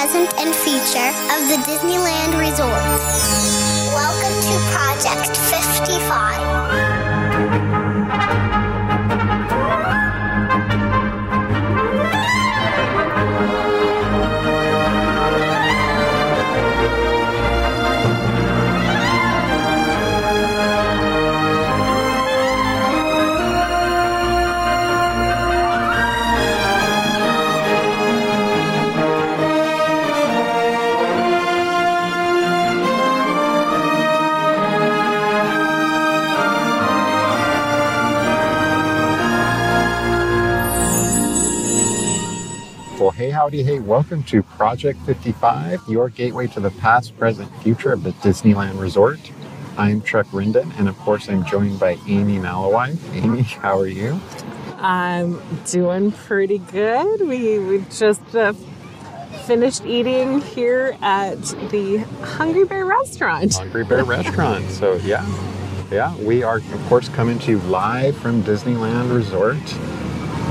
present, and future of the Disneyland Resort. Welcome to Project hey, howdy, hey, welcome to Project 55, your gateway to the past, present, future of the Disneyland Resort. I'm Chuck Rinden, and of course, I'm joined by Amy Malawai. Amy, how are you? I'm doing pretty good. We, we just uh, finished eating here at the Hungry Bear restaurant. Hungry Bear Restaurant. So, yeah, yeah, we are, of course, coming to you live from Disneyland Resort.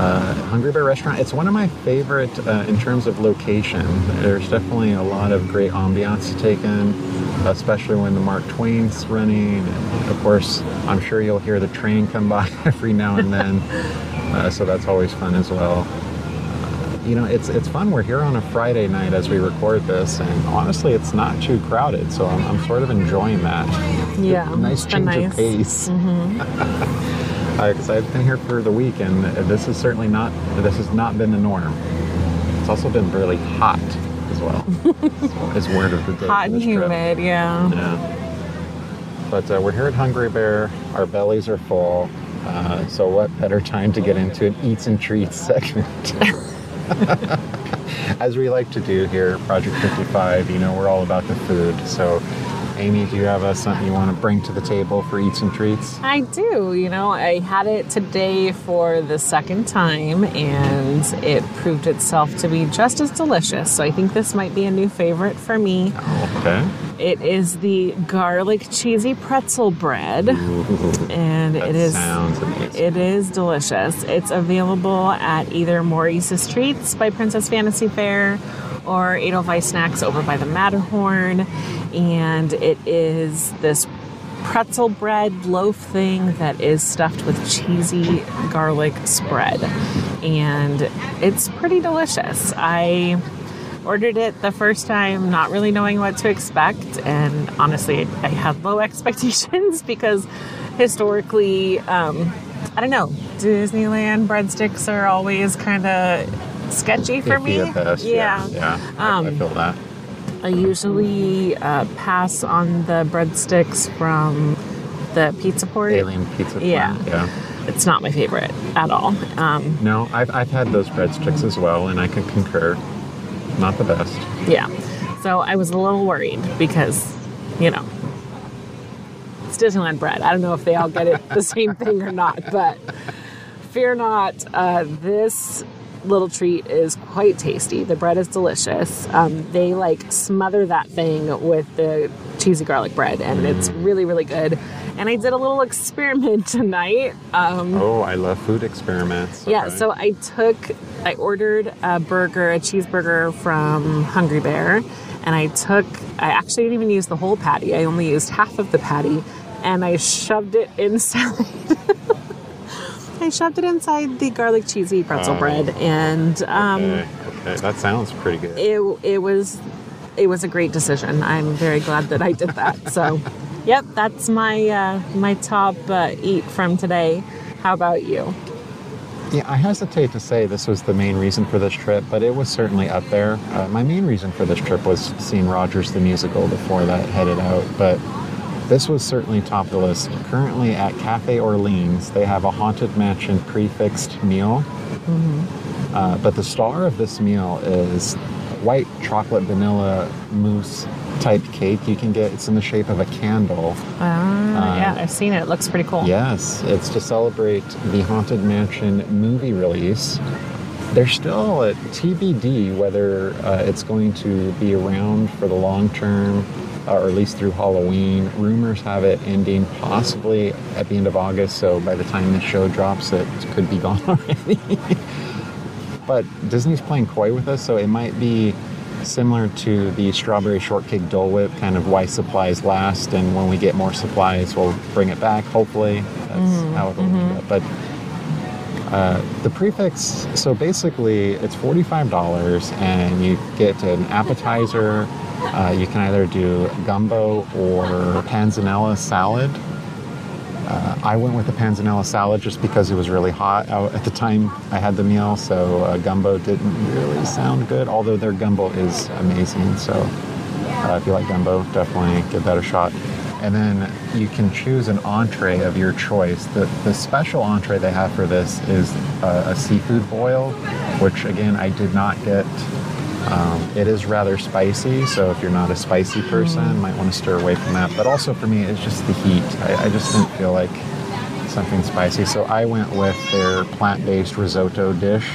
Uh, Hungry Bear Restaurant. It's one of my favorite uh, in terms of location. There's definitely a lot of great ambiance to take in, especially when the Mark Twain's running. And of course, I'm sure you'll hear the train come by every now and then, uh, so that's always fun as well. You know, it's it's fun. We're here on a Friday night as we record this, and honestly, it's not too crowded, so I'm, I'm sort of enjoying that. Yeah, nice change. Mm-hmm. of pace. Because I've been here for the week, and this is certainly not this has not been the norm. It's also been really hot as well. it's word of the day. Hot and this trip. humid, yeah. Yeah. But uh, we're here at Hungry Bear. Our bellies are full. Uh, so what better time to get into an eats and treats segment? As we like to do here, Project 55, you know, we're all about the food. So, Amy, do you have uh, something you want to bring to the table for eats and treats? I do. You know, I had it today for the second time and it proved itself to be just as delicious. So I think this might be a new favorite for me. Okay. It is the garlic cheesy pretzel bread. And That it is it is delicious. It's available at either Maurice's Treats by Princess Fantasy Faire or Edelweiss Snacks over by the Matterhorn. And it is this pretzel bread loaf thing that is stuffed with cheesy garlic spread. And it's pretty delicious. I ordered it the first time not really knowing what to expect and honestly i had low expectations because historically um, i don't know disneyland breadsticks are always kind of sketchy for me best, yeah. Yeah. I- I, Um, feel that. i usually uh, pass on the breadsticks from the pizza port Alien pizza. yeah. Yeah. it's not my favorite at all um, No, I've, I've had those breadsticks as well, and I can concur. Not the best. Yeah. So I was a little worried because, you know, it's Disneyland bread. I don't know if they all get it the same thing or not, but fear not. Uh, this little treat is quite tasty. The bread is delicious. Um, they like smother that thing with the cheesy garlic bread, and it's really, really good. And I did a little experiment tonight. Um, Oh, I love food experiments. yeah, Okay. so I took, I ordered a burger, a cheeseburger from Hungry Bear, and I took, I actually didn't even use the whole patty. I only used half of the patty, and I shoved it inside. I shoved it inside the garlic cheesy pretzel Oh. bread, and um, okay, okay, that sounds pretty good. it it was it was a great decision. I'm very glad that I did that. So, yep, that's my uh, my top uh, eat from today. How about you? Yeah, I hesitate to say this was the main reason for this trip, but it was certainly up there. Uh, my main reason for this trip was seeing Rogers the musical before that headed out, but this was certainly top of the list. Currently at Cafe Orleans, they have a Haunted Mansion prefixed meal. Uh, but the star of this meal is white chocolate vanilla mousse type cake you can get. It's in the shape of a candle. Ah, yeah, I've seen it. It looks pretty cool. Yes, it's to celebrate the Haunted Mansion movie release. They're still at TBD whether uh, it's going to be around for the long term, uh, or at least through Halloween. Rumors have it ending possibly at the end of August, so by the time the show drops, it could be gone already. but Disney's playing coy with us, so it might be similar to the strawberry shortcake Dole Whip, kind of why supplies last, and when we get more supplies, we'll bring it back. Hopefully, that's how it'll be. But uh, the prix fixe, so basically, it's forty-five dollars, and you get an appetizer. Uh, you can either do gumbo or panzanella salad. Uh, I went with the panzanella salad just because it was really hot at the time I had the meal, so uh, gumbo didn't really sound good, although their gumbo is amazing. So uh, if you like gumbo, definitely give that a shot. And then you can choose an entree of your choice. The, the special entree they have for this is uh, a seafood boil, which again, I did not get. Um, it is rather spicy, so if you're not a spicy person, might want to stir away from that. But also for me, it's just the heat. I, I just didn't feel like something spicy, so I went with their plant-based risotto dish,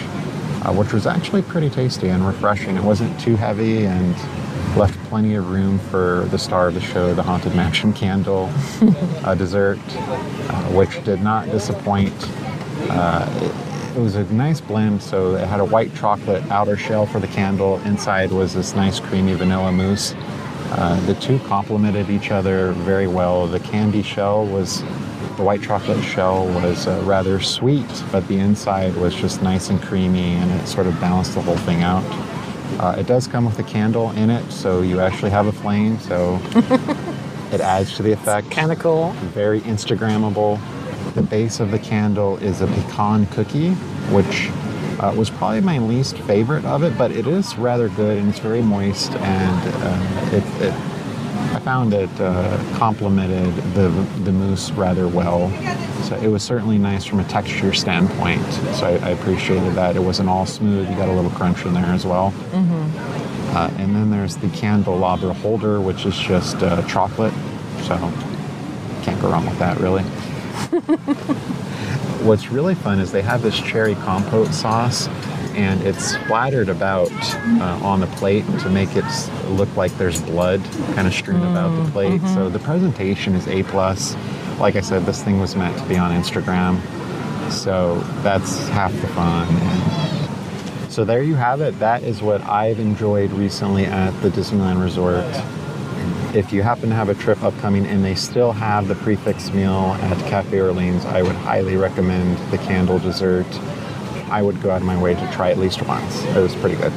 uh, which was actually pretty tasty and refreshing. It wasn't too heavy and left plenty of room for the star of the show, the haunted mansion candle uh, dessert, uh, which did not disappoint. Uh, it, was a nice blend. So it had a white chocolate outer shell for the candle. Inside was this nice creamy vanilla mousse. Uh, the two complemented each other very well. The candy shell was, the white chocolate shell was uh, rather sweet, but the inside was just nice and creamy, and it sort of balanced the whole thing out. Uh, it does come with a candle in it, so you actually have a flame, so it adds to the effect Kind of cool. very Instagrammable. The base of the candle is a pecan cookie, which uh, was probably my least favorite of it, but it is rather good and it's very moist, and uh, it, it, I found it uh, complemented the the mousse rather well. So it was certainly nice from a texture standpoint. So I, I appreciated that. It wasn't all smooth. You got a little crunch in there as well. Uh, and then there's the candelabra holder, which is just uh, chocolate. So can't go wrong with that, really. What's really fun is they have this cherry compote sauce, and it's splattered about uh, on the plate to make it look like there's blood kind of strewn about the plate. So the presentation is A plus. Like I said, this thing was meant to be on Instagram, so that's half the fun. So there you have it. That is what I've enjoyed recently at the Disneyland Resort. If you happen to have a trip upcoming and they still have the prix fixe meal at Cafe Orleans, I would highly recommend the candle dessert. I would go out of my way to try at least once. It was pretty good.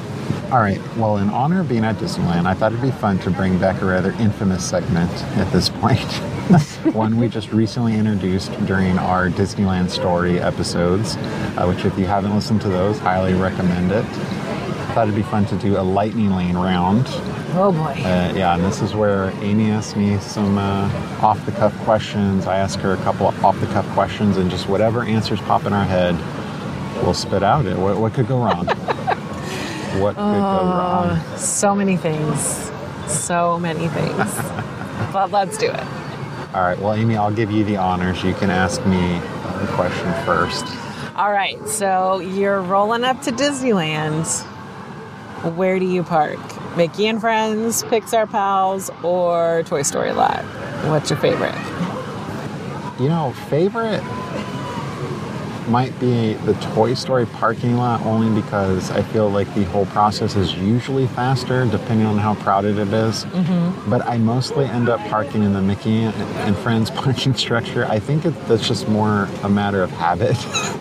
All right, well, in honor of being at Disneyland, I thought it'd be fun to bring back a rather infamous segment at this point. One we just recently introduced during our Disneyland Story episodes, uh, which, if you haven't listened to those, highly recommend it. Thought it'd be fun to do a lightning lane round. Oh boy. Uh, yeah, and this is where Amy asks me some uh, off the cuff questions. I ask her a couple off the cuff questions, and just whatever answers pop in our head, we'll spit out it. What, what could go wrong? what could go wrong? So many things. So many things. but let's do it. All right, well, Amy, I'll give you the honors. You can ask me the question first. All right, so you're rolling up to Disneyland. Where do you park? Mickey and Friends, Pixar Pals, or Toy Story Lot? What's your favorite? You know, favorite might be the Toy Story parking lot only because I feel like the whole process is usually faster depending on how crowded it is. Mm-hmm. But I mostly end up parking in the Mickey and Friends parking structure. I think it, that's just more a matter of habit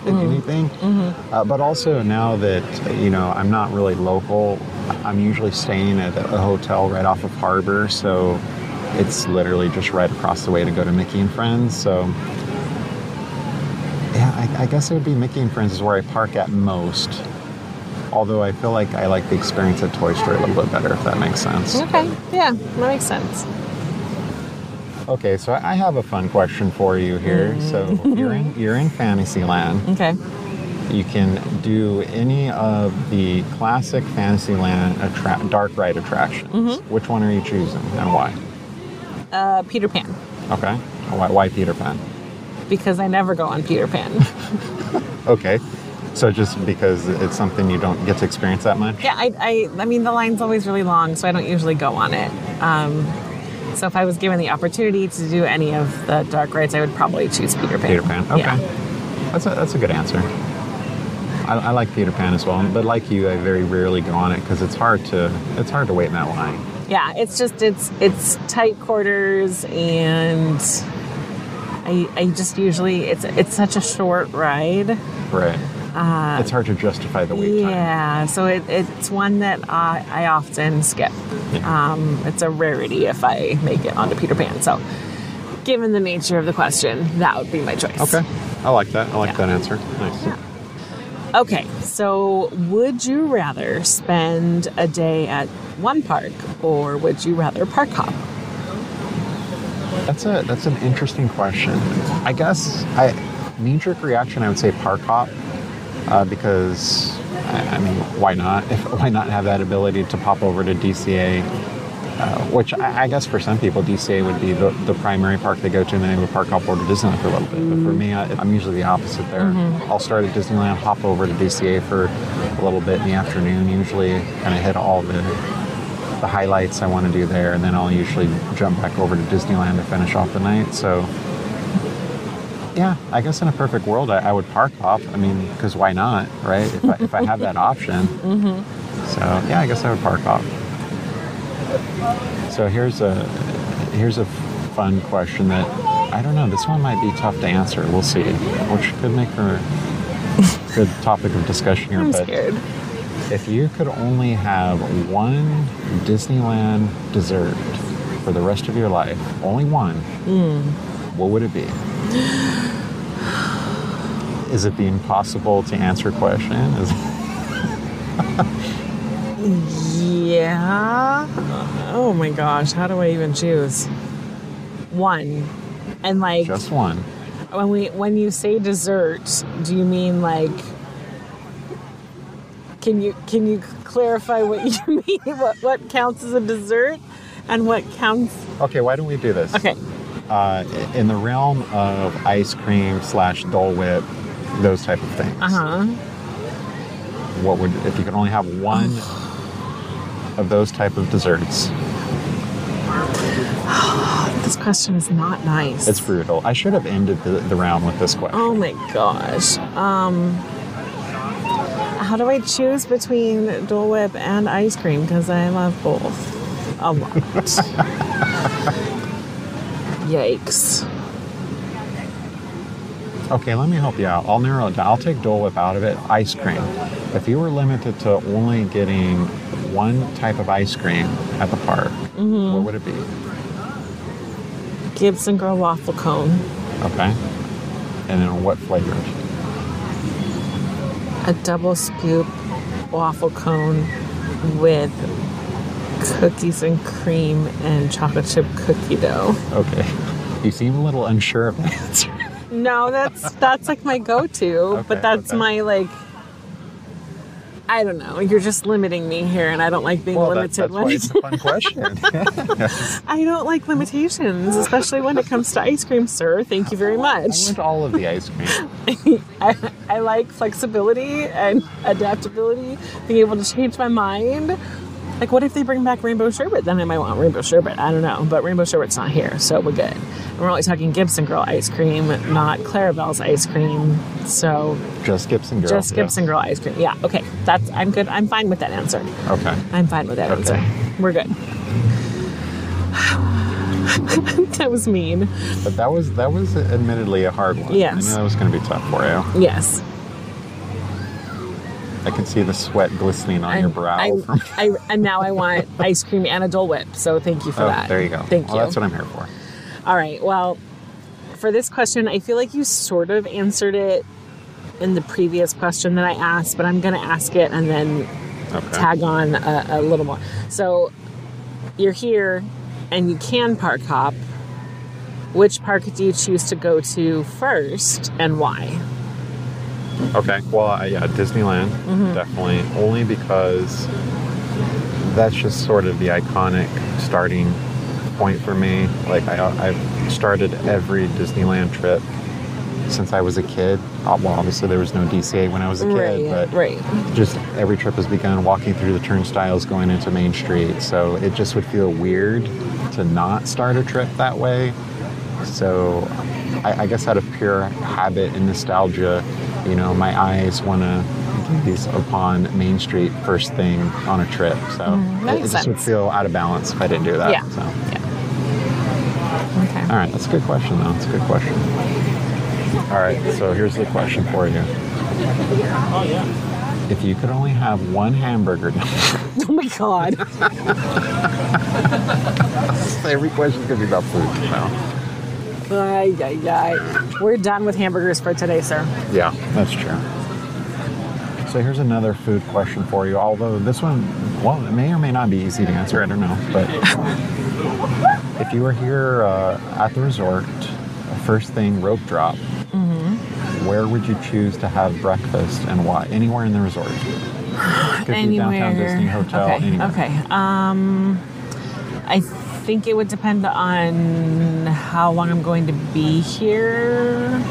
than mm-hmm. anything. Mm-hmm. Uh, but also now that, you know, I'm not really local, I'm usually staying at a hotel right off of Harbor. So it's literally just right across the way to go to Mickey and Friends. So I, guess it would be Mickey and Friends is where I park at most. Although I feel like I like the experience at Toy Story a little bit better, if that makes sense. Okay, yeah, that makes sense. Okay, so I have a fun question for you here. So you're in you're in Fantasyland. Okay. You can do any of the classic Fantasyland attra- dark ride attractions. Which one are you choosing and why? Uh, Peter Pan, Okay, why, why Peter Pan? Because I never go on Peter Pan. Okay, so just because it's something you don't get to experience that much. yeah, I, I, I mean, the line's always really long, so I don't usually go on it. Um, so if I was given the opportunity to do any of the dark rides, I would probably choose Peter Pan. Peter Pan. Okay. Yeah. That's a that's a good answer. I, I like Peter Pan as well, but like you, I very rarely go on it because it's hard to it's hard to wait in that line. Yeah, it's just it's it's tight quarters and I I just usually it's it's such a short ride. Right. it's hard to justify the wait time. Yeah, so it, it's one that I, I often skip. Yeah. Um, it's a rarity if I make it onto Peter Pan. So, given the nature of the question, that would be my choice. Okay. I like that. I like Yeah. that answer. Nice. Yeah. Okay, so would you rather spend a day at one park or would you rather park hop? That's a that's an interesting question. I guess I knee jerk reaction. I would say park hop uh, because I, I mean why not? If, why not have that ability to pop over to DCA? Uh, which I, I guess for some people DCA would be the, the primary park they go to, and then they would park hop over to Disneyland for a little bit. But for me, I, I'm usually the opposite there. I'll start at Disneyland, hop over to DCA for a little bit in the afternoon. Usually, kind of hit all the the highlights I want to do there, and then I'll usually jump back over to Disneyland to finish off the night. So, yeah, I guess in a perfect world, I, I would park hop. I mean, because why not, right? If I, if I have that option. Mm-hmm. So, yeah, I guess I would park hop. So here's a here's a fun question that I don't know. This one might be tough to answer. We'll see, which could make for a good topic of discussion here. I'm but scared. If you could only have one Disneyland dessert for the rest of your life, only one, what would it be? Is it the impossible to answer question? Is Yeah. Oh my gosh, how do I even choose? One. And like just one? when we when you say dessert, do you mean like can you can you clarify what you mean? What what counts as a dessert and what counts Okay, why don't we do this? Okay. Uh, in the realm of ice cream slash Dole Whip, those type of things. Uh-huh. What would if you could only have one of those type of desserts? This question is not nice. It's brutal. I should have ended the, the round with this question. Oh my gosh. Um how do I choose between Dole Whip and ice cream? Because I love both a lot. Yikes. Okay, let me help you out. I'll narrow it down. I'll take Dole Whip out of it. Ice cream. If you were limited to only getting one type of ice cream at the park, Mm-hmm. what would it be? Gibson Girl waffle cone. Okay. And then what flavors? A double scoop waffle cone with cookies and cream and chocolate chip cookie dough. Okay. You seem a little unsure of the answer. No, that's that's like my go-to, Okay, but that's okay. my like I don't know. You're just limiting me here and I don't like being Well, that, limited that's why it's a fun question. I don't like limitations, especially when it comes to ice cream, sir. Thank you very much. I want all of the ice cream. I, I like flexibility and adaptability, being able to change my mind. Like, what if they bring back rainbow sherbet? Then I might want rainbow sherbet. I don't know, but rainbow sherbet's not here, so we're good. And we're only talking Gibson Girl ice cream, not Clarabelle's ice cream. So Just Gibson Girl. just. Gibson Girl ice cream. Yeah, okay, that's I'm good. I'm fine with that answer. Okay. I'm fine with that Okay. answer. We're good. that was mean. But that was that was admittedly a hard one. Yes. I knew that was going to be tough for you. Yes. I can see the sweat glistening on your I'm- brow. I'm- from, I, and now I want ice cream and a Dole Whip. So thank you for oh, that. there you go. Thank well, you. That's what I'm here for. All right. Well, for this question, I feel like you sort of answered it in the previous question that I asked, but I'm going to ask it and then Okay. tag on a, a little more. So you're here and you can park hop. Which park do you choose to go to first and why? Okay. Well, uh, yeah, Disneyland Mm-hmm. definitely. Only because that's just sort of the iconic starting point for me. Like I, I've started every Disneyland trip since I was a kid. Uh, Well, obviously there was no DCA when I was a kid, right. but right. just every trip has begun walking through the turnstiles going into Main Street. So it just would feel weird to not start a trip that way. So I, I guess out of pure habit and nostalgia, you know, my eyes want to cookies upon Main Street first thing on a trip. So Mm, it, it just would feel out of balance if I didn't do that. Yeah. So. Yeah. Okay. All right, that's a good question, though. That's a good question. All right, so here's the question for you. Oh, yeah. If you could only have one hamburger, Oh my god. every question could be about food now. Ay, ay, ay. We're done with hamburgers for today, sir. Yeah, that's true. So here's another food question for you. Although this one, well, it may or may not be easy to answer. I don't know. But if you were here uh, at the resort, first thing rope drop, where would you choose to have breakfast and why? Anywhere in the resort. Could be downtown Disney Hotel. Okay. anywhere. Okay. Um, I think it would depend on how long I'm going to be here.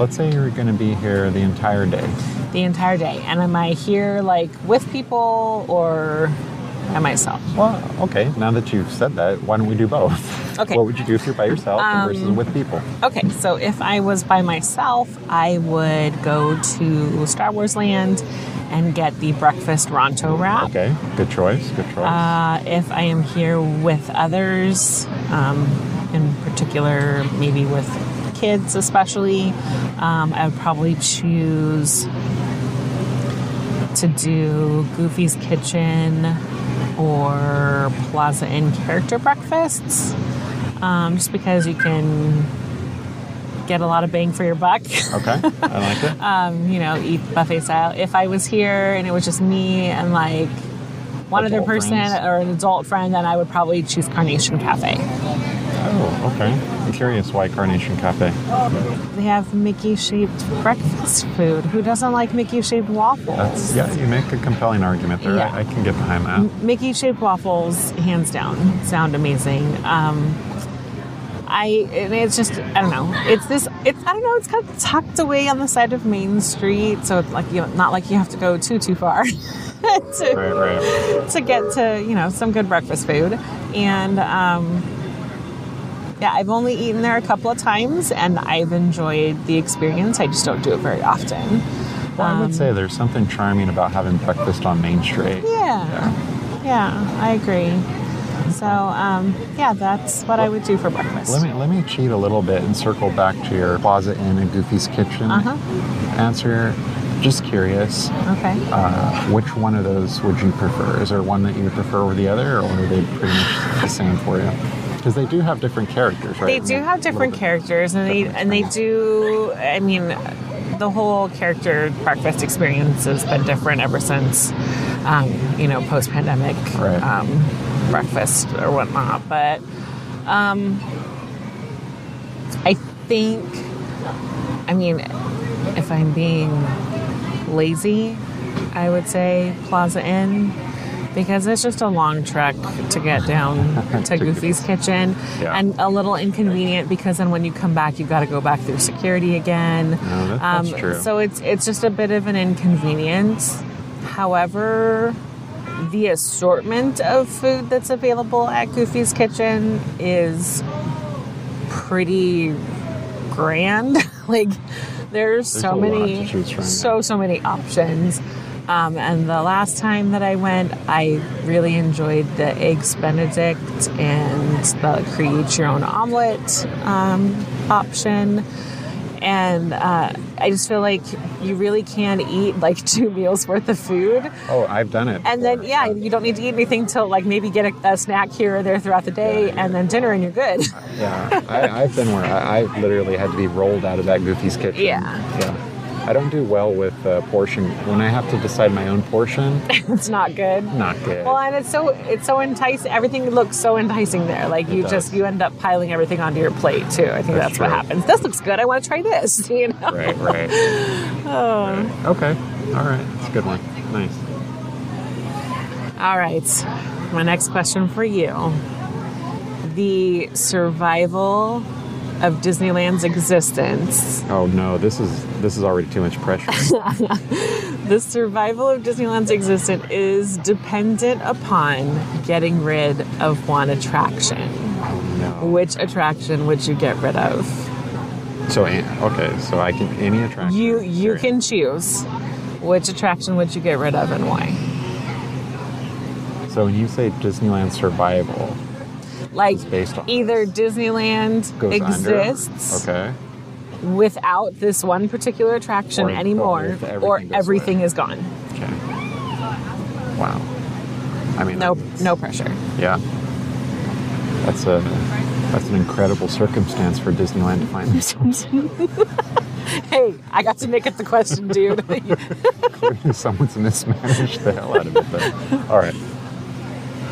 Let's say you're going to be here the entire day. The entire day, and am I here like with people or by myself? Well, okay. Now that you've said that, why don't we do both? Okay. What would you do if you're by yourself versus with people? Okay, so if I was by myself, I would go to Star Wars Land and get the breakfast Ronto wrap. Okay. Good choice. Good choice. Uh, if I am here with others, um, in particular, maybe with kids especially, um, I would probably choose to do Goofy's Kitchen or Plaza Inn character breakfasts, um, just because you can get a lot of bang for your buck. Okay, I like it. um, you know, eat buffet style. If I was here and it was just me and like one other person friends. or an adult friend, then I would probably choose Carnation Cafe. Oh, okay. I'm curious why Carnation Cafe. They have Mickey shaped breakfast food. Who doesn't like Mickey shaped waffles? That's yeah. You make a compelling argument there. Yeah. I, I can get behind that. Mickey shaped waffles, hands down, sound amazing. Um, I it's just I don't know. It's this. It's I don't know. It's kind of tucked away on the side of Main Street, so it's like you know, not like you have to go too too far to Right, right. to get to you know some good breakfast food and um, yeah i've only eaten there a couple of times and i've enjoyed the experience i just don't do it very often Well, I Um, would say there's something charming about having breakfast on Main Street. yeah yeah i agree so um, yeah that's what i would do for breakfast Let me let me cheat a little bit and circle back to your Plaza Inn and Goofy's Kitchen Uh-huh. answer. Just curious, okay uh, which one of those would you prefer? Is there one that you prefer over the other, or are they pretty much the same for you? Because they do have different characters, right? They do have different characters, and they and they do. I mean, the whole character breakfast experience has been different ever since, um, you know, post pandemic Right. um, breakfast or whatnot. But um, I think, I mean, if I'm being lazy, I would say Plaza Inn. Because it's just a long trek to get down to Goofy's kitchen, Yeah. and a little inconvenient because then when you come back, you've got to go back through security again. No, that- that's Um, true. So it's it's just a bit of an inconvenience. However, the assortment of food that's available at Goofy's Kitchen is pretty grand. like there's, There's so many to choose from, so so many options. Um, and the last time that I went, I really enjoyed the eggs Benedict and the create your own omelet um, option. And uh, I just feel like you really can eat like two meals worth of food. Oh, I've done it. And then, yeah, you don't need to eat anything till like maybe get a, a snack here or there throughout the day, and then dinner, and you're good. Yeah, I, I've been where I, I literally had to be rolled out of that Goofy's kitchen. Yeah. Yeah. I don't do well with uh, portion. When I have to decide my own portion, it's not good. not good. Well, and it's so it's so enticing. Everything looks so enticing there. Like you just you end up piling everything onto your plate too. I think That's that's, what happens. This looks good. I want to try this. You know. right, right. Oh. Okay. All right. It's a good one. Nice. All right. My next question for you: the survival of Disneyland's existence. Oh no, this is this is already too much pressure. The survival of Disneyland's existence is dependent upon getting rid of one attraction. oh no. Which attraction would you get rid of? So okay, so I can any attraction. You you can choose. which attraction would you get rid of and why? So when you say Disneyland survival, Like either Disneyland goes exists. Okay. without this one particular attraction Or- or anymore, if everything or goes everything away. is gone. Okay. Wow. I mean, No, that's- no pressure. Yeah. That's a that's an incredible circumstance for Disneyland to find themselves. Hey, I got to make it the question, dude. Someone's mismanaged the hell out of it. But, all right.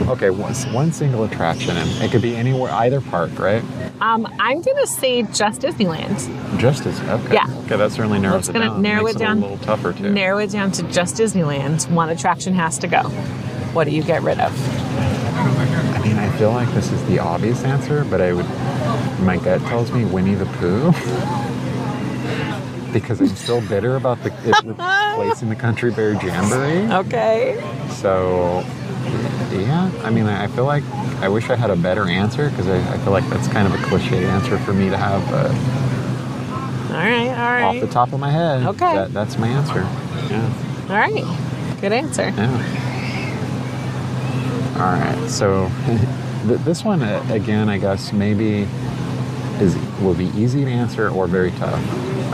Okay, one, one single attraction, and it could be anywhere, either park, right? um, I'm gonna say just Disneyland. Just as okay. Yeah. Okay, that certainly narrows That's it down. narrow Makes it down. a little tougher too. Narrow it down to just Disneyland. One attraction has to go. What do you get rid of? I mean, I feel like this is the obvious answer, but I would. My gut tells me Winnie the Pooh. because I'm still bitter about the it replacing the Country Bear Jamboree. Okay. So, yeah, I mean, I feel like I wish I had a better answer because I, I feel like that's kind of a cliche answer for me to have uh, All right. All right. off the top of my head. Okay. That, that's my answer. Yeah. All right. Good answer. Yeah. All right. So, this one, uh, again, I guess maybe is will be easy to answer or very tough.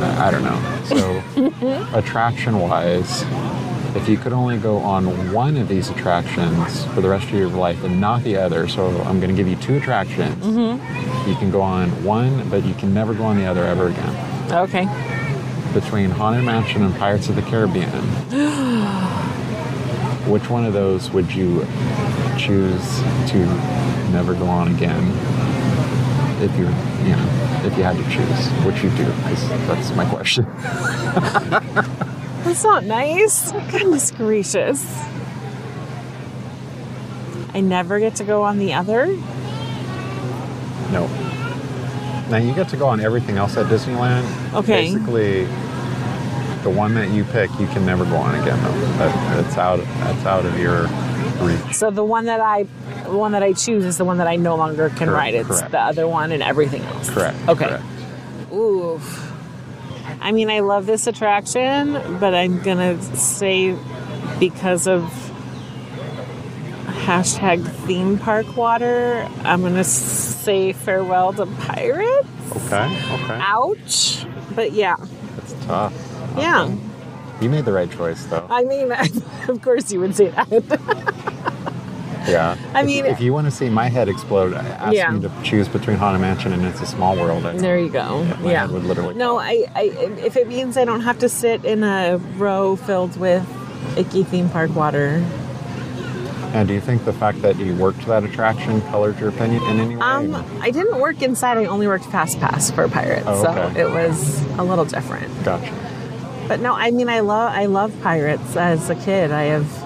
I, I don't know. So, attraction wise, if you could only go on one of these attractions for the rest of your life and not the other, so I'm going to give you two attractions. Mm-hmm. You can go on one, but you can never go on the other ever again. Okay. Between Haunted Mansion and Pirates of the Caribbean, which one of those would you choose to never go on again? If you, you know, if you had to choose, which you do, 'cause that's my question. That's not nice. Goodness gracious. I never get to go on the other. No. Now you get to go on everything else at Disneyland. Okay. Basically, the one that you pick, you can never go on again. Though that, that's out. That's out of your reach. So the one that I, the one that I choose is the one that I no longer can Correct, ride. It's correct. the other one and everything else. Correct. Okay. correct. Oof. I mean, I love this attraction, but I'm gonna say because of hashtag theme park water, I'm gonna say farewell to pirates. Okay. Okay. Ouch. But yeah, That's tough. yeah. You made the right choice, though. I mean, of course you would say that. Yeah. I mean- if, you want to see my head explode, ask Yeah. me to choose between Haunted Mansion and It's a Small World. I, there you go. Yeah. head would literally. No, I, I. If it means I don't have to sit in a row filled with icky theme park water, And do you think the fact that you worked that attraction colored your opinion in any way? Um, I didn't work inside. I only worked Fast Pass for Pirates, Oh, so it was a little different. gotcha. But no, I mean, I love I love Pirates as a kid. I have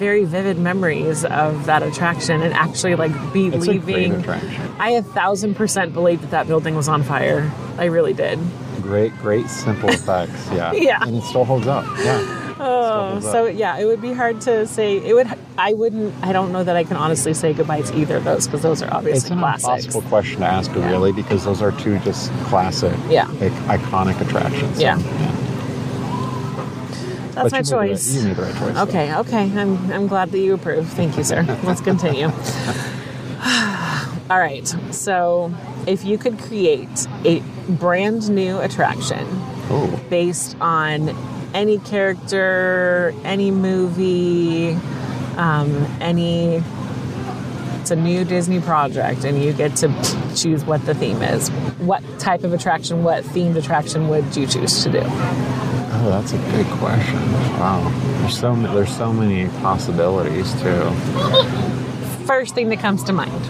very vivid memories of that attraction and actually like It's a great believing. attraction. I a thousand percent believed that that building was on fire. I really did. Great, great, simple effects. Yeah. Yeah. And it still holds up. Yeah. Oh, so yeah, it would be hard to say. It would. I wouldn't. I don't know that I can honestly say goodbye to either of those because those are obviously It's an classics. impossible question to ask, really, because those are two just classic, Yeah. iconic attractions. Yeah. That's But my you made the right- choice. you made the right choice. though. Okay, okay. I'm, I'm glad that you approve. Thank you, sir. Let's continue. All right. So, if you could create a brand new attraction Oh, based on any character, any movie, um, any. It's a new Disney project, and you get to choose what the theme is. What type of attraction, what themed attraction would you choose to do? Oh, that's a big question. Wow. There's so there's so many possibilities too. First thing that comes to mind.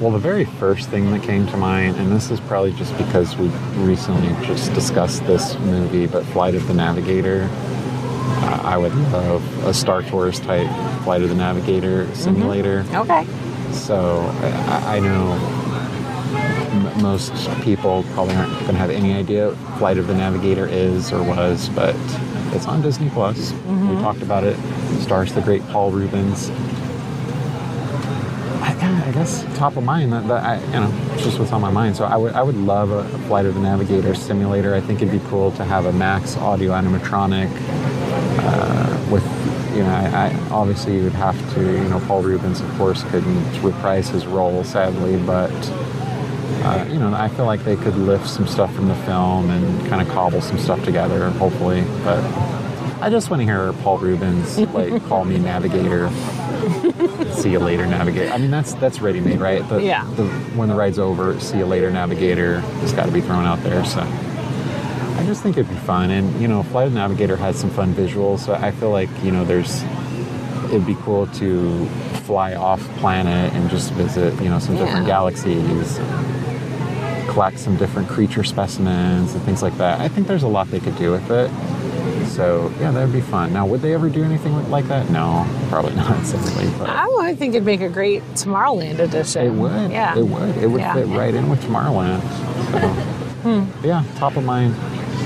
Well, the very first thing that came to mind, and this is probably just because we recently just discussed this movie, but Flight of the Navigator. Uh, I would love a Star Tours type Flight of the Navigator simulator. Okay. So I, I know m- most people probably aren't going to have any idea what Flight of the Navigator is or was, but it's on Disney Plus. We talked about it. it. Stars the great Paul Reubens. I, I guess top of mind that, that I, you know, just what's on my mind. So I would, I would love a, a Flight of the Navigator simulator. I think it'd be cool to have a Max audio animatronic uh, with, you know, I, I, obviously you would have to, you know, Paul Reubens, of course, couldn't reprise his role, sadly, but. Uh, you know, I feel like they could lift some stuff from the film and kind of cobble some stuff together, hopefully. But I just want to hear Paul Reubens like call me Navigator. see you later, Navigator. I mean, that's that's ready made, right? The, Yeah. The, when the ride's over, see you later, Navigator. It's got to be thrown out there. So I just think it'd be fun, and you know, Flight of the Navigator has some fun visuals. So I feel like you know, there's it'd be cool to fly off planet and just visit, you know, some different galaxies, collect some different creature specimens and things like that. I think there's a lot they could do with it. So yeah, that would be fun. Now, would they ever do anything like that? No, probably not. Sadly, but Oh, I think it'd make a great Tomorrowland edition. it would. Yeah. it would. It would Yeah. fit right in with Tomorrowland. So, yeah, top of mind,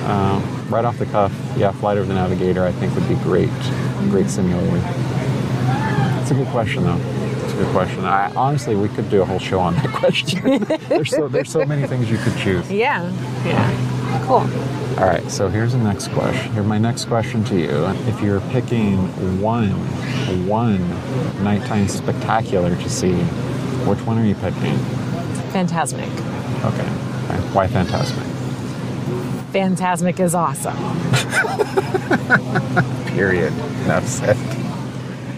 uh, right off the cuff. Yeah, Flight of the Navigator. I think would be great. Great simulator. That's a good question, though. A good question. I, honestly, we could do a whole show on that question. there's so there's so many things you could choose. Yeah. Yeah. Cool. All right, so here's the next question. Here, my next question to you: If you're picking one, one nighttime spectacular to see, which one are you picking? Fantasmic. Okay, okay. why Fantasmic? Fantasmic is awesome. Period. Enough it.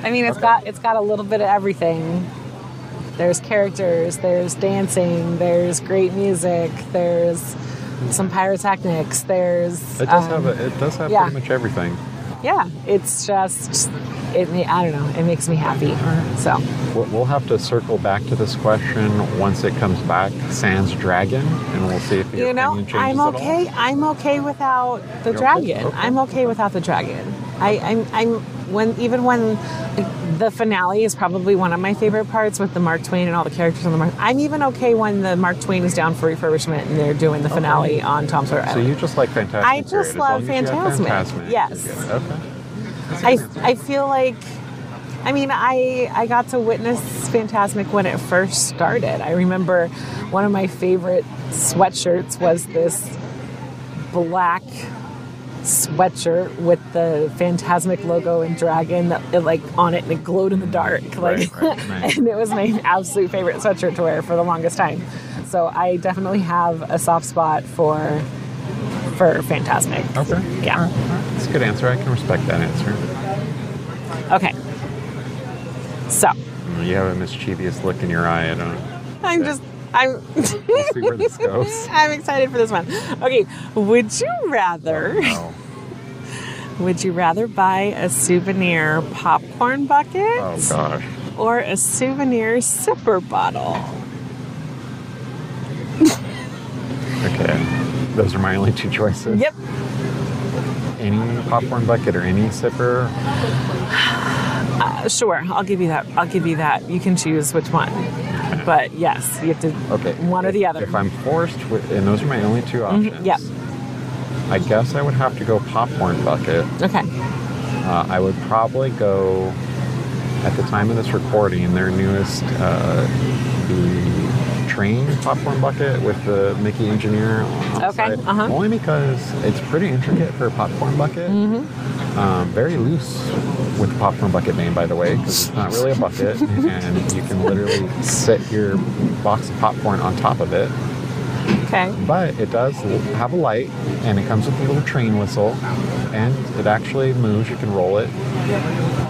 I mean, it's got it's got a little bit of everything. There's characters, there's dancing, there's great music, there's some pyrotechnics, there's It does um, have a, it does have yeah. pretty much everything. yeah. It's just it. ma- I don't know. It makes me happy. So We'll we'll have to circle back to this question once it comes back. Sans Dragon, and we'll see if you know, I'm okay. I'm okay without the You're okay? dragon. Okay. I'm okay without the dragon. I, I'm, I'm when even when like, the finale is probably one of my favorite parts with the Mark Twain and all the characters on the Mark. I'm even okay when the Mark Twain is down for refurbishment and they're doing the finale on Tom Sawyer So you just like Fantasmic? I just love long as you have Fantasmic. Fantasmic, Yes. Okay. I, I feel like I mean I I got to witness Fantasmic when it first started. I remember one of my favorite sweatshirts was this black sweatshirt with the Fantasmic logo and dragon it, like on it and it glowed in the dark like Right, right, right. and it was my absolute favorite sweatshirt to wear for the longest time. So I definitely have a soft spot for for Fantasmic. Okay. Yeah. All right, all right. That's a good answer. I can respect that answer. Okay. So You have a mischievous look in your eye. I don't. I'm just I'm see where this goes. I'm excited for this one. Okay, would you rather Oh, would you rather buy a souvenir popcorn bucket oh gosh. or a souvenir sipper bottle? Okay. Those are my only two choices. Yep. Any popcorn bucket or any sipper. Uh, sure, I'll give you that. I'll give you that. You can choose which one. But yes, you have to Okay. one or the other. If I'm forced, with, and those are my only two options. yep. I guess I would have to go popcorn bucket. okay. Uh, I would probably go at the time of this recording. Their newest, uh, the train popcorn bucket with the Mickey Engineer on the Okay, side. uh-huh. Only because it's pretty intricate for a popcorn bucket. Mm-hmm. Um, very loose with the popcorn bucket name, by the way, because it's not really a bucket, and you can literally set your box of popcorn on top of it. Okay. But it does have a light, and it comes with a little train whistle, and it actually moves. You can roll it.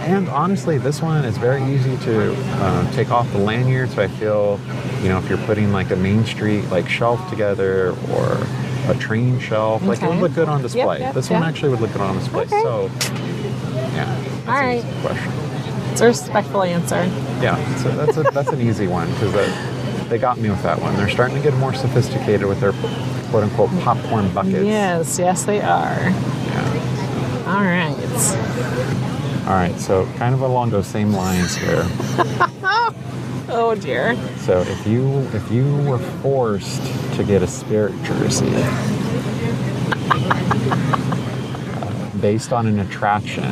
And honestly, this one is very easy to uh, take off the lanyard. So I feel, you know, if you're putting like a Main Street like shelf together or a train shelf, like it would look good on display. yep, this one actually would look good on display. Okay. So, yeah, All easy question. It's a respectful answer. Yeah, so that's a, that's an easy one because they got me with that one. They're starting to get more sophisticated with their quote unquote popcorn buckets. Yes, yes they are. Yeah. All right. All right, so kind of along those same lines here. Oh dear. So if you if you were forced to get a spirit jersey uh, based on an attraction,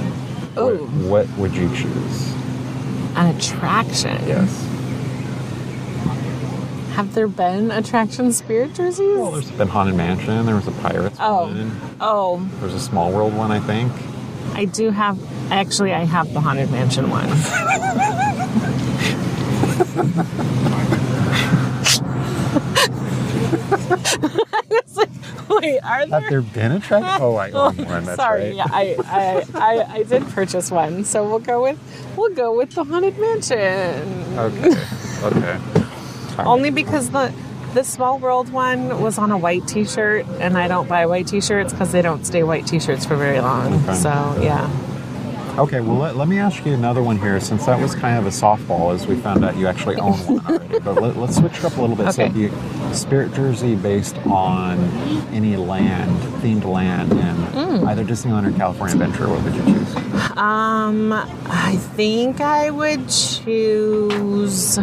what, what would you choose? An attraction. Yes. Have there been attraction spirit jerseys? Well, there's been Haunted Mansion. There was a Pirates oh, one. oh, There's a Small World one, I think. I do have. Actually, I have the haunted mansion one. I was like, wait, are there? Have there been a track? Oh, I own one. That's Sorry, right. yeah, I, I, I, I did purchase one, so we'll go with we'll go with the haunted mansion. Okay. Okay. Right. Only because the the Small World one was on a white T-shirt, and I don't buy white T-shirts because they don't stay white T-shirts for very long. Okay. So yeah, Okay, well, let, let me ask you another one here since that was kind of a softball as we found out you actually own one already. But let, let's switch it up a little bit. So, Okay. if you spirit jersey based on any land, themed land in Mm. either Disneyland or California Adventure, what would you choose? um, I think I would choose.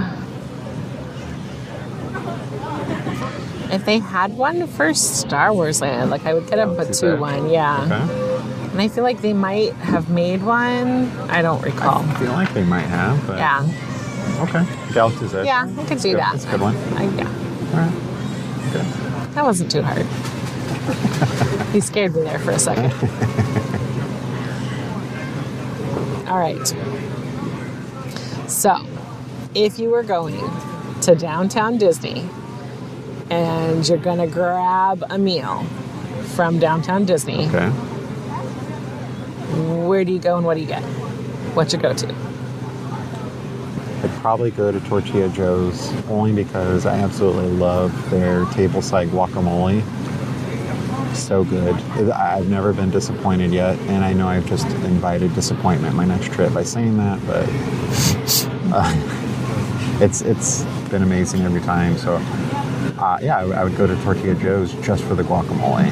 If they had one for Star Wars Land, like I would get a Galaxy's Batuu one, yeah. Okay. And I feel like they might have made one. I don't recall. I feel like they might have, but Yeah, okay. Galaxy's Edge. yeah, I could do that. That's a good one. I, yeah, All right. Good. that wasn't too hard. he scared me there for a second. All right. So, if you were going to downtown Disney and you're going to grab a meal from downtown Disney, Okay. Where do you go and what do you get? What's your go to? I'd probably go to Tortilla Joe's only because I absolutely love their tableside guacamole. So good. I've never been disappointed yet, and I know I've just invited disappointment my next trip by saying that, but uh, it's it's been amazing every time. So, uh, yeah, I, I would go to Tortilla Joe's just for the guacamole.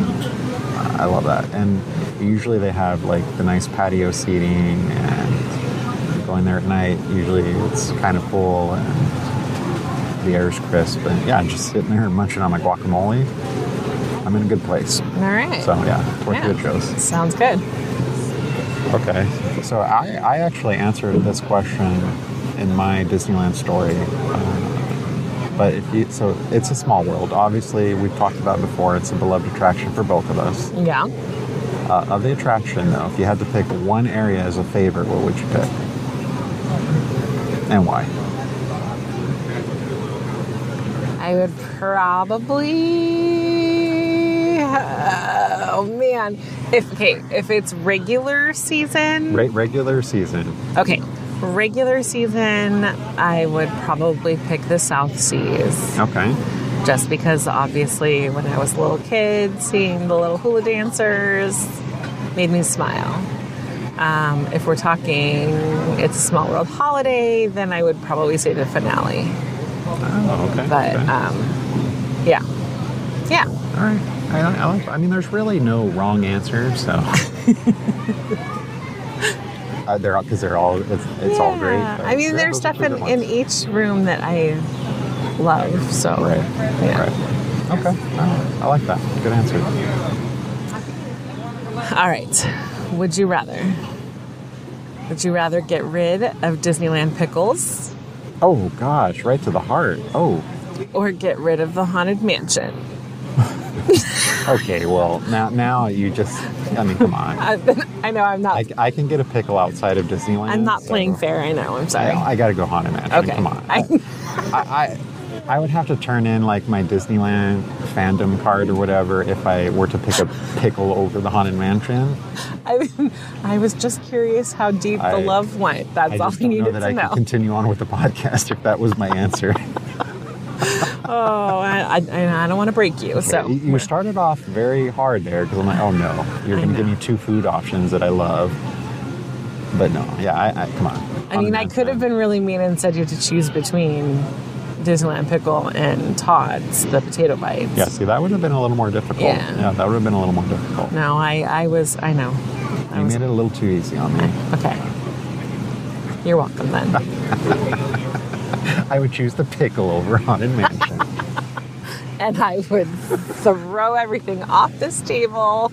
I love that, and usually they have like the nice patio seating and going there at night, usually it's kind of full and the air is crisp. And yeah, just sitting there and munching on my guacamole, I'm in a good place. All right. So yeah, Tortilla Yeah. Joe's. Sounds good. Okay. So I, I actually answered this question in my Disneyland story. Uh, but if you, so it's a small world. Obviously, we've talked about it before. It's a beloved attraction for both of us. Yeah. Uh, of the attraction, though, if you had to pick one area as a favorite, what would you pick? And why? I would probably. oh man, if okay, if it's regular season, Re- regular season. okay, regular season, I would probably pick the South Seas, Okay. Just because obviously when I was a little kid, seeing the little hula dancers made me smile. Um, if we're talking it's a small world holiday, then I would probably say the finale. Oh, okay. But okay. um, yeah, yeah. All right. I, I like. I mean, there's really no wrong answer, so. uh, they're all because they're all. It's, it's all great. Yeah. I mean, there's stuff in, in each room that I love. So Right. yeah. Right. Okay. I like that. Good answer. All right. Would you rather? Would you rather get rid of Disneyland pickles Oh gosh, right to the heart. Oh. or get rid of the haunted mansion? Okay. Well, now now you just. I mean, come on. I, I know I'm not. I, I can get a pickle outside of Disneyland. I'm not so playing fair. I know. I'm sorry. I, I got to go haunted mansion. okay. Come on. I, I, I I would have to turn in like my Disneyland fandom card or whatever if I were to pick a pickle over the haunted mansion. I, mean, I was just curious how deep I- the love went. That's I all you don't know that to I know. could continue on with the podcast if that was my answer. oh, I, I, I don't want to break you. So you started off very hard there because I'm like, oh no, you're going to give me two food options that I love. But no, yeah, I, I come on. I mean, I could have been really mean and said you had to choose between Disneyland pickle and Todd's, the potato bites. Yeah, see, that would have been a little more difficult. Yeah. that would have been a little more difficult. No, I, I was, I know. I You was, made it a little too easy on me. okay. You're welcome then. I would choose the pickle over haunted mansion. and I would throw everything off this table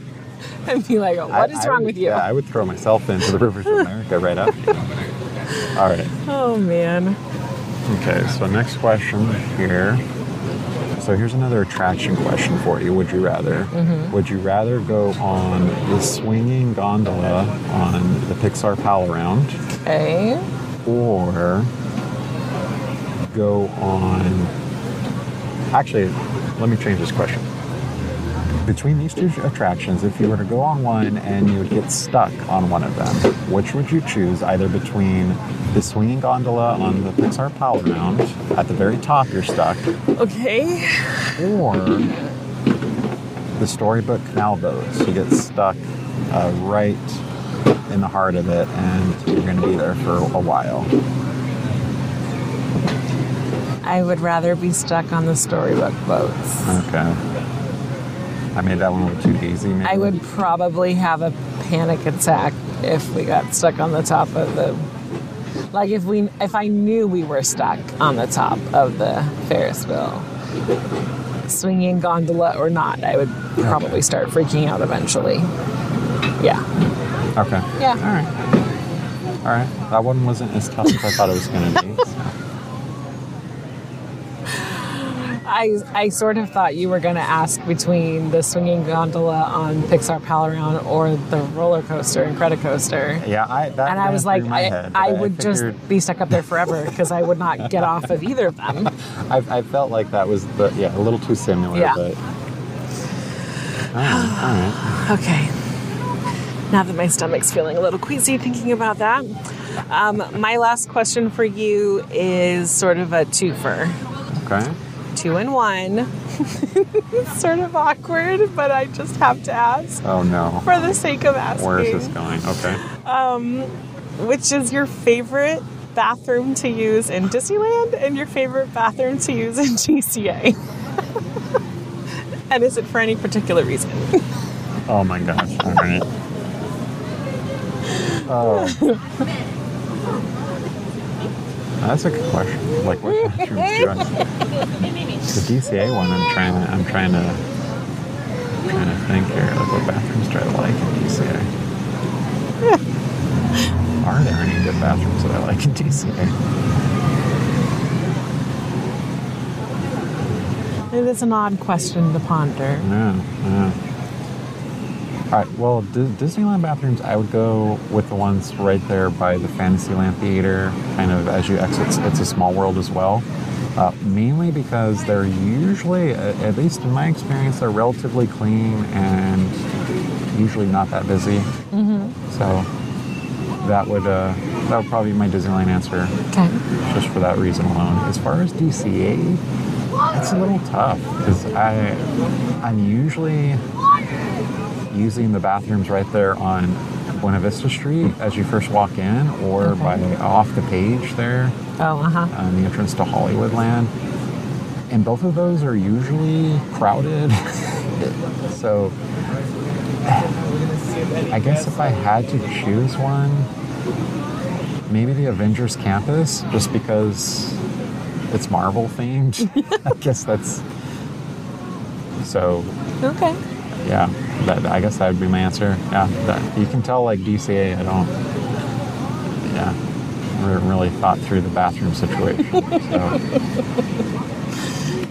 and be like, "What I- is I wrong would- with you? Yeah, I would throw myself into the rivers of America right after. All right. oh, man. Okay, so next question here. so here's another attraction question for you. Would you rather? Mm-hmm. Would you rather go on the swinging gondola on the Pixar Pal Around Okay. or go on. Actually, let me change this question. Between these two attractions, if you were to go on one and you would get stuck on one of them, which would you choose? Either between the swinging gondola on the Pixar Pal Around, at the very top you're stuck, Okay. or the Storybook Canal Boats. You get stuck uh, right in the heart of it, and you're going to be there for a while. I would rather be stuck on the storybook boats. Okay. I made that one a little too easy. Maybe. I would probably have a panic attack if we got stuck on the top of the like if we if I knew we were stuck on the top of the Ferris wheel swinging gondola or not I would probably start freaking out eventually yeah Okay. Yeah. All right. All right. That one wasn't as tough as I thought it was going to be. so. I I sort of thought you were going to ask between the swinging gondola on Pixar Pal Around or the roller coaster and Credicoaster Yeah, I. That and I was like, I, head, I but would figured- just be stuck up there forever because I would not get off of either of them. I, I felt like that was the yeah a little too similar. Yeah. But. All right. All right. Okay. Now that my stomach's feeling a little queasy thinking about that, um, my last question for you is sort of a twofer. Okay. Two in one. it's sort of awkward, but I just have to ask Oh no. for the sake of asking. Where is this going? Okay. Um, Which is your favorite bathroom to use in Disneyland and your favorite bathroom to use in DCA? and is it for any particular reason? Oh my gosh. All right. Oh. That's a good question. Like what bathrooms do I? The DCA one. I'm trying to. I'm trying to. Trying to think here. Like what bathrooms do I like in DCA? Are there any good bathrooms that I like in DCA? It is an odd question to ponder. Yeah, yeah. All right. Well, D- Disneyland bathrooms, I would go with the ones right there by the Fantasyland Theater. Kind of as you exit, it's, a small world as well. Uh, mainly because they're usually, at least in my experience, they're relatively clean and usually not that busy. So that would uh, that would probably be my Disneyland answer Okay. just for that reason alone. As far as DCA, it's a little tough because I I'm usually using the bathrooms right there on Buena Vista Street as you first walk in, or Okay. by off the page there Oh, uh huh. on the entrance to Hollywood Land. And both of those are usually crowded. so I guess if I had to choose one, maybe the Avengers Campus, just because it's Marvel themed. I guess that's so. Okay. Yeah, that, I guess that would be my answer. Yeah, that, you can tell like DCA. I don't. Yeah, re- really thought through the bathroom situation. so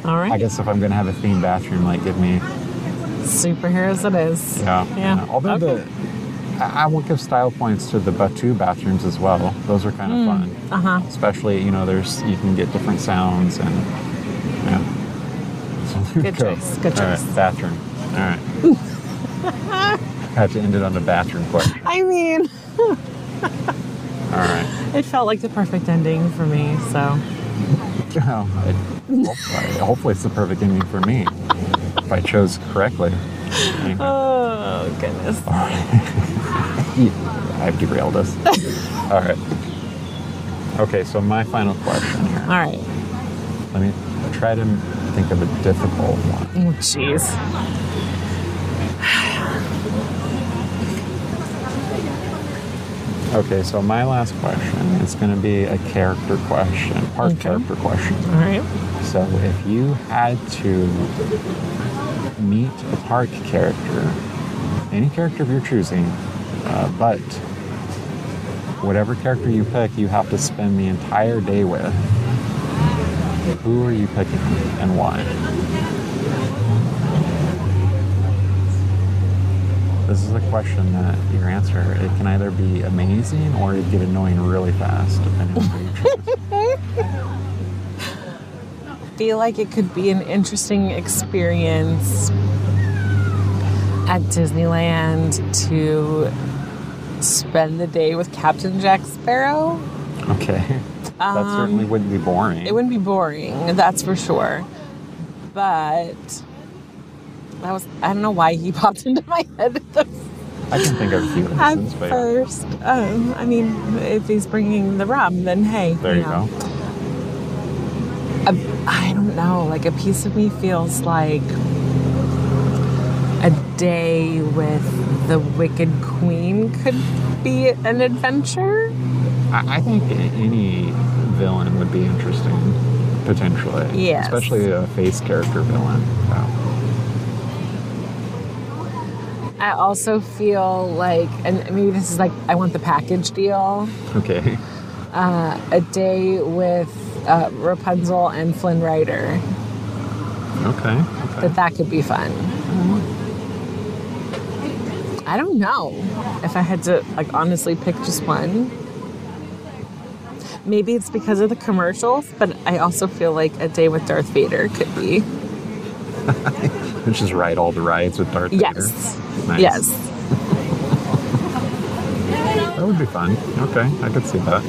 All right. I guess if I'm gonna have a themed bathroom, like give me Superheroes it is. yeah. Yeah. Although Okay. the I I will give style points to the Batuu bathrooms as well. Those are kind of fun. Uh huh. Especially you know there's you can get different sounds and yeah. So Good go. choice, good All right, choice. bathroom. All right. I had to end it on the bathroom question. I mean, All right. it felt like the perfect ending for me. So Well, it, hopefully, hopefully it's the perfect ending for me if I chose correctly. Anyway, Oh goodness. All right. I've derailed us. All right. Okay, so my final question here. All right. Let me try to think of a difficult one. Oh jeez. Okay, so my last question is going to be a character question, part Okay. character question. All right. So if you had to meet a park character, any character of your choosing, uh, but whatever character you pick, you have to spend the entire day with. Who are you picking and why? This is a question that your answer it can either be amazing or it get annoying really fast, depending on who you choose. feel like it could be an interesting experience at Disneyland to spend the day with Captain Jack Sparrow. Okay. that certainly wouldn't be boring. Um, It wouldn't be boring, that's for sure. But that was I don't know why he popped into my head at, the, I can think of a few at reasons, but yeah. first. Um, I mean, if he's bringing the rum, then hey, there you know. go. I don't know, like a piece of me feels like a day with the Wicked Queen could be an adventure. I, I think any villain would be interesting, potentially. Yes. Especially a face character villain. I also feel like, and maybe this is like, I want the package deal. okay. Uh, a day with uh, Rapunzel and Flynn Rider. Okay. okay. That that could be fun. I don't know if I had to like honestly pick just one. Maybe it's because of the commercials, but I also feel like a day with Darth Vader could be. Just ride all the rides with Darth Yes. Vader. Nice. Yes. That would be fun. Okay, I could see that.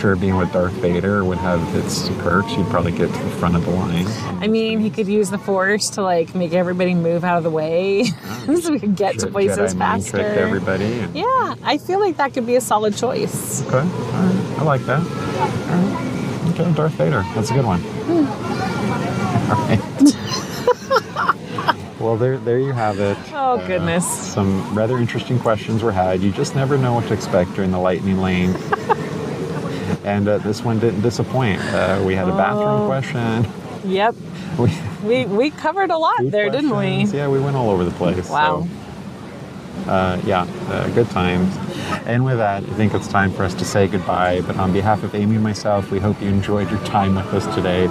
Sure, being with Darth Vader would have its perks. You'd probably get to the front of the line. I mean, he could use the Force to like make everybody move out of the way so we could get to places Jedi faster. tricked everybody. and- Yeah, I feel like that could be a solid choice. Okay, all right. I like that. All right. Okay, Darth Vader. That's a good one. Hmm. All right. Well, there, there you have it. Oh, goodness. Some rather interesting questions were had. You just never know what to expect during the lightning lane. and uh, this one didn't disappoint. Uh, we had a bathroom Oh. question. Yep. We, We we covered a lot there, didn't we? Yeah, we went all over the place. Wow. So, uh, yeah, uh, good times. And with that, I think it's time for us to say goodbye. But on behalf of Amy and myself, we hope you enjoyed your time with us today.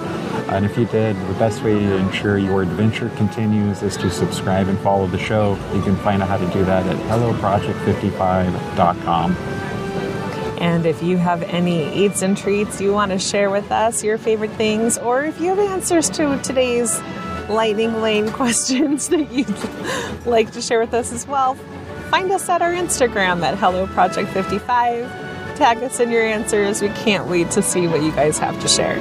And if you did, the best way to ensure your adventure continues is to subscribe and follow the show. You can find out how to do that at helloproject55.com. And if you have any eats and treats you want to share with us, your favorite things, or if you have answers to today's lightning lane questions that you'd like to share with us as well, find us at our Instagram at Hello Project 55. Tag us in your answers. We can't wait to see what you guys have to share.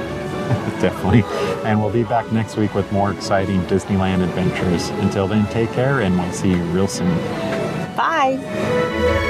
Definitely. And we'll be back next week with more exciting Disneyland adventures. Until then, take care, and we'll see you real soon. Bye.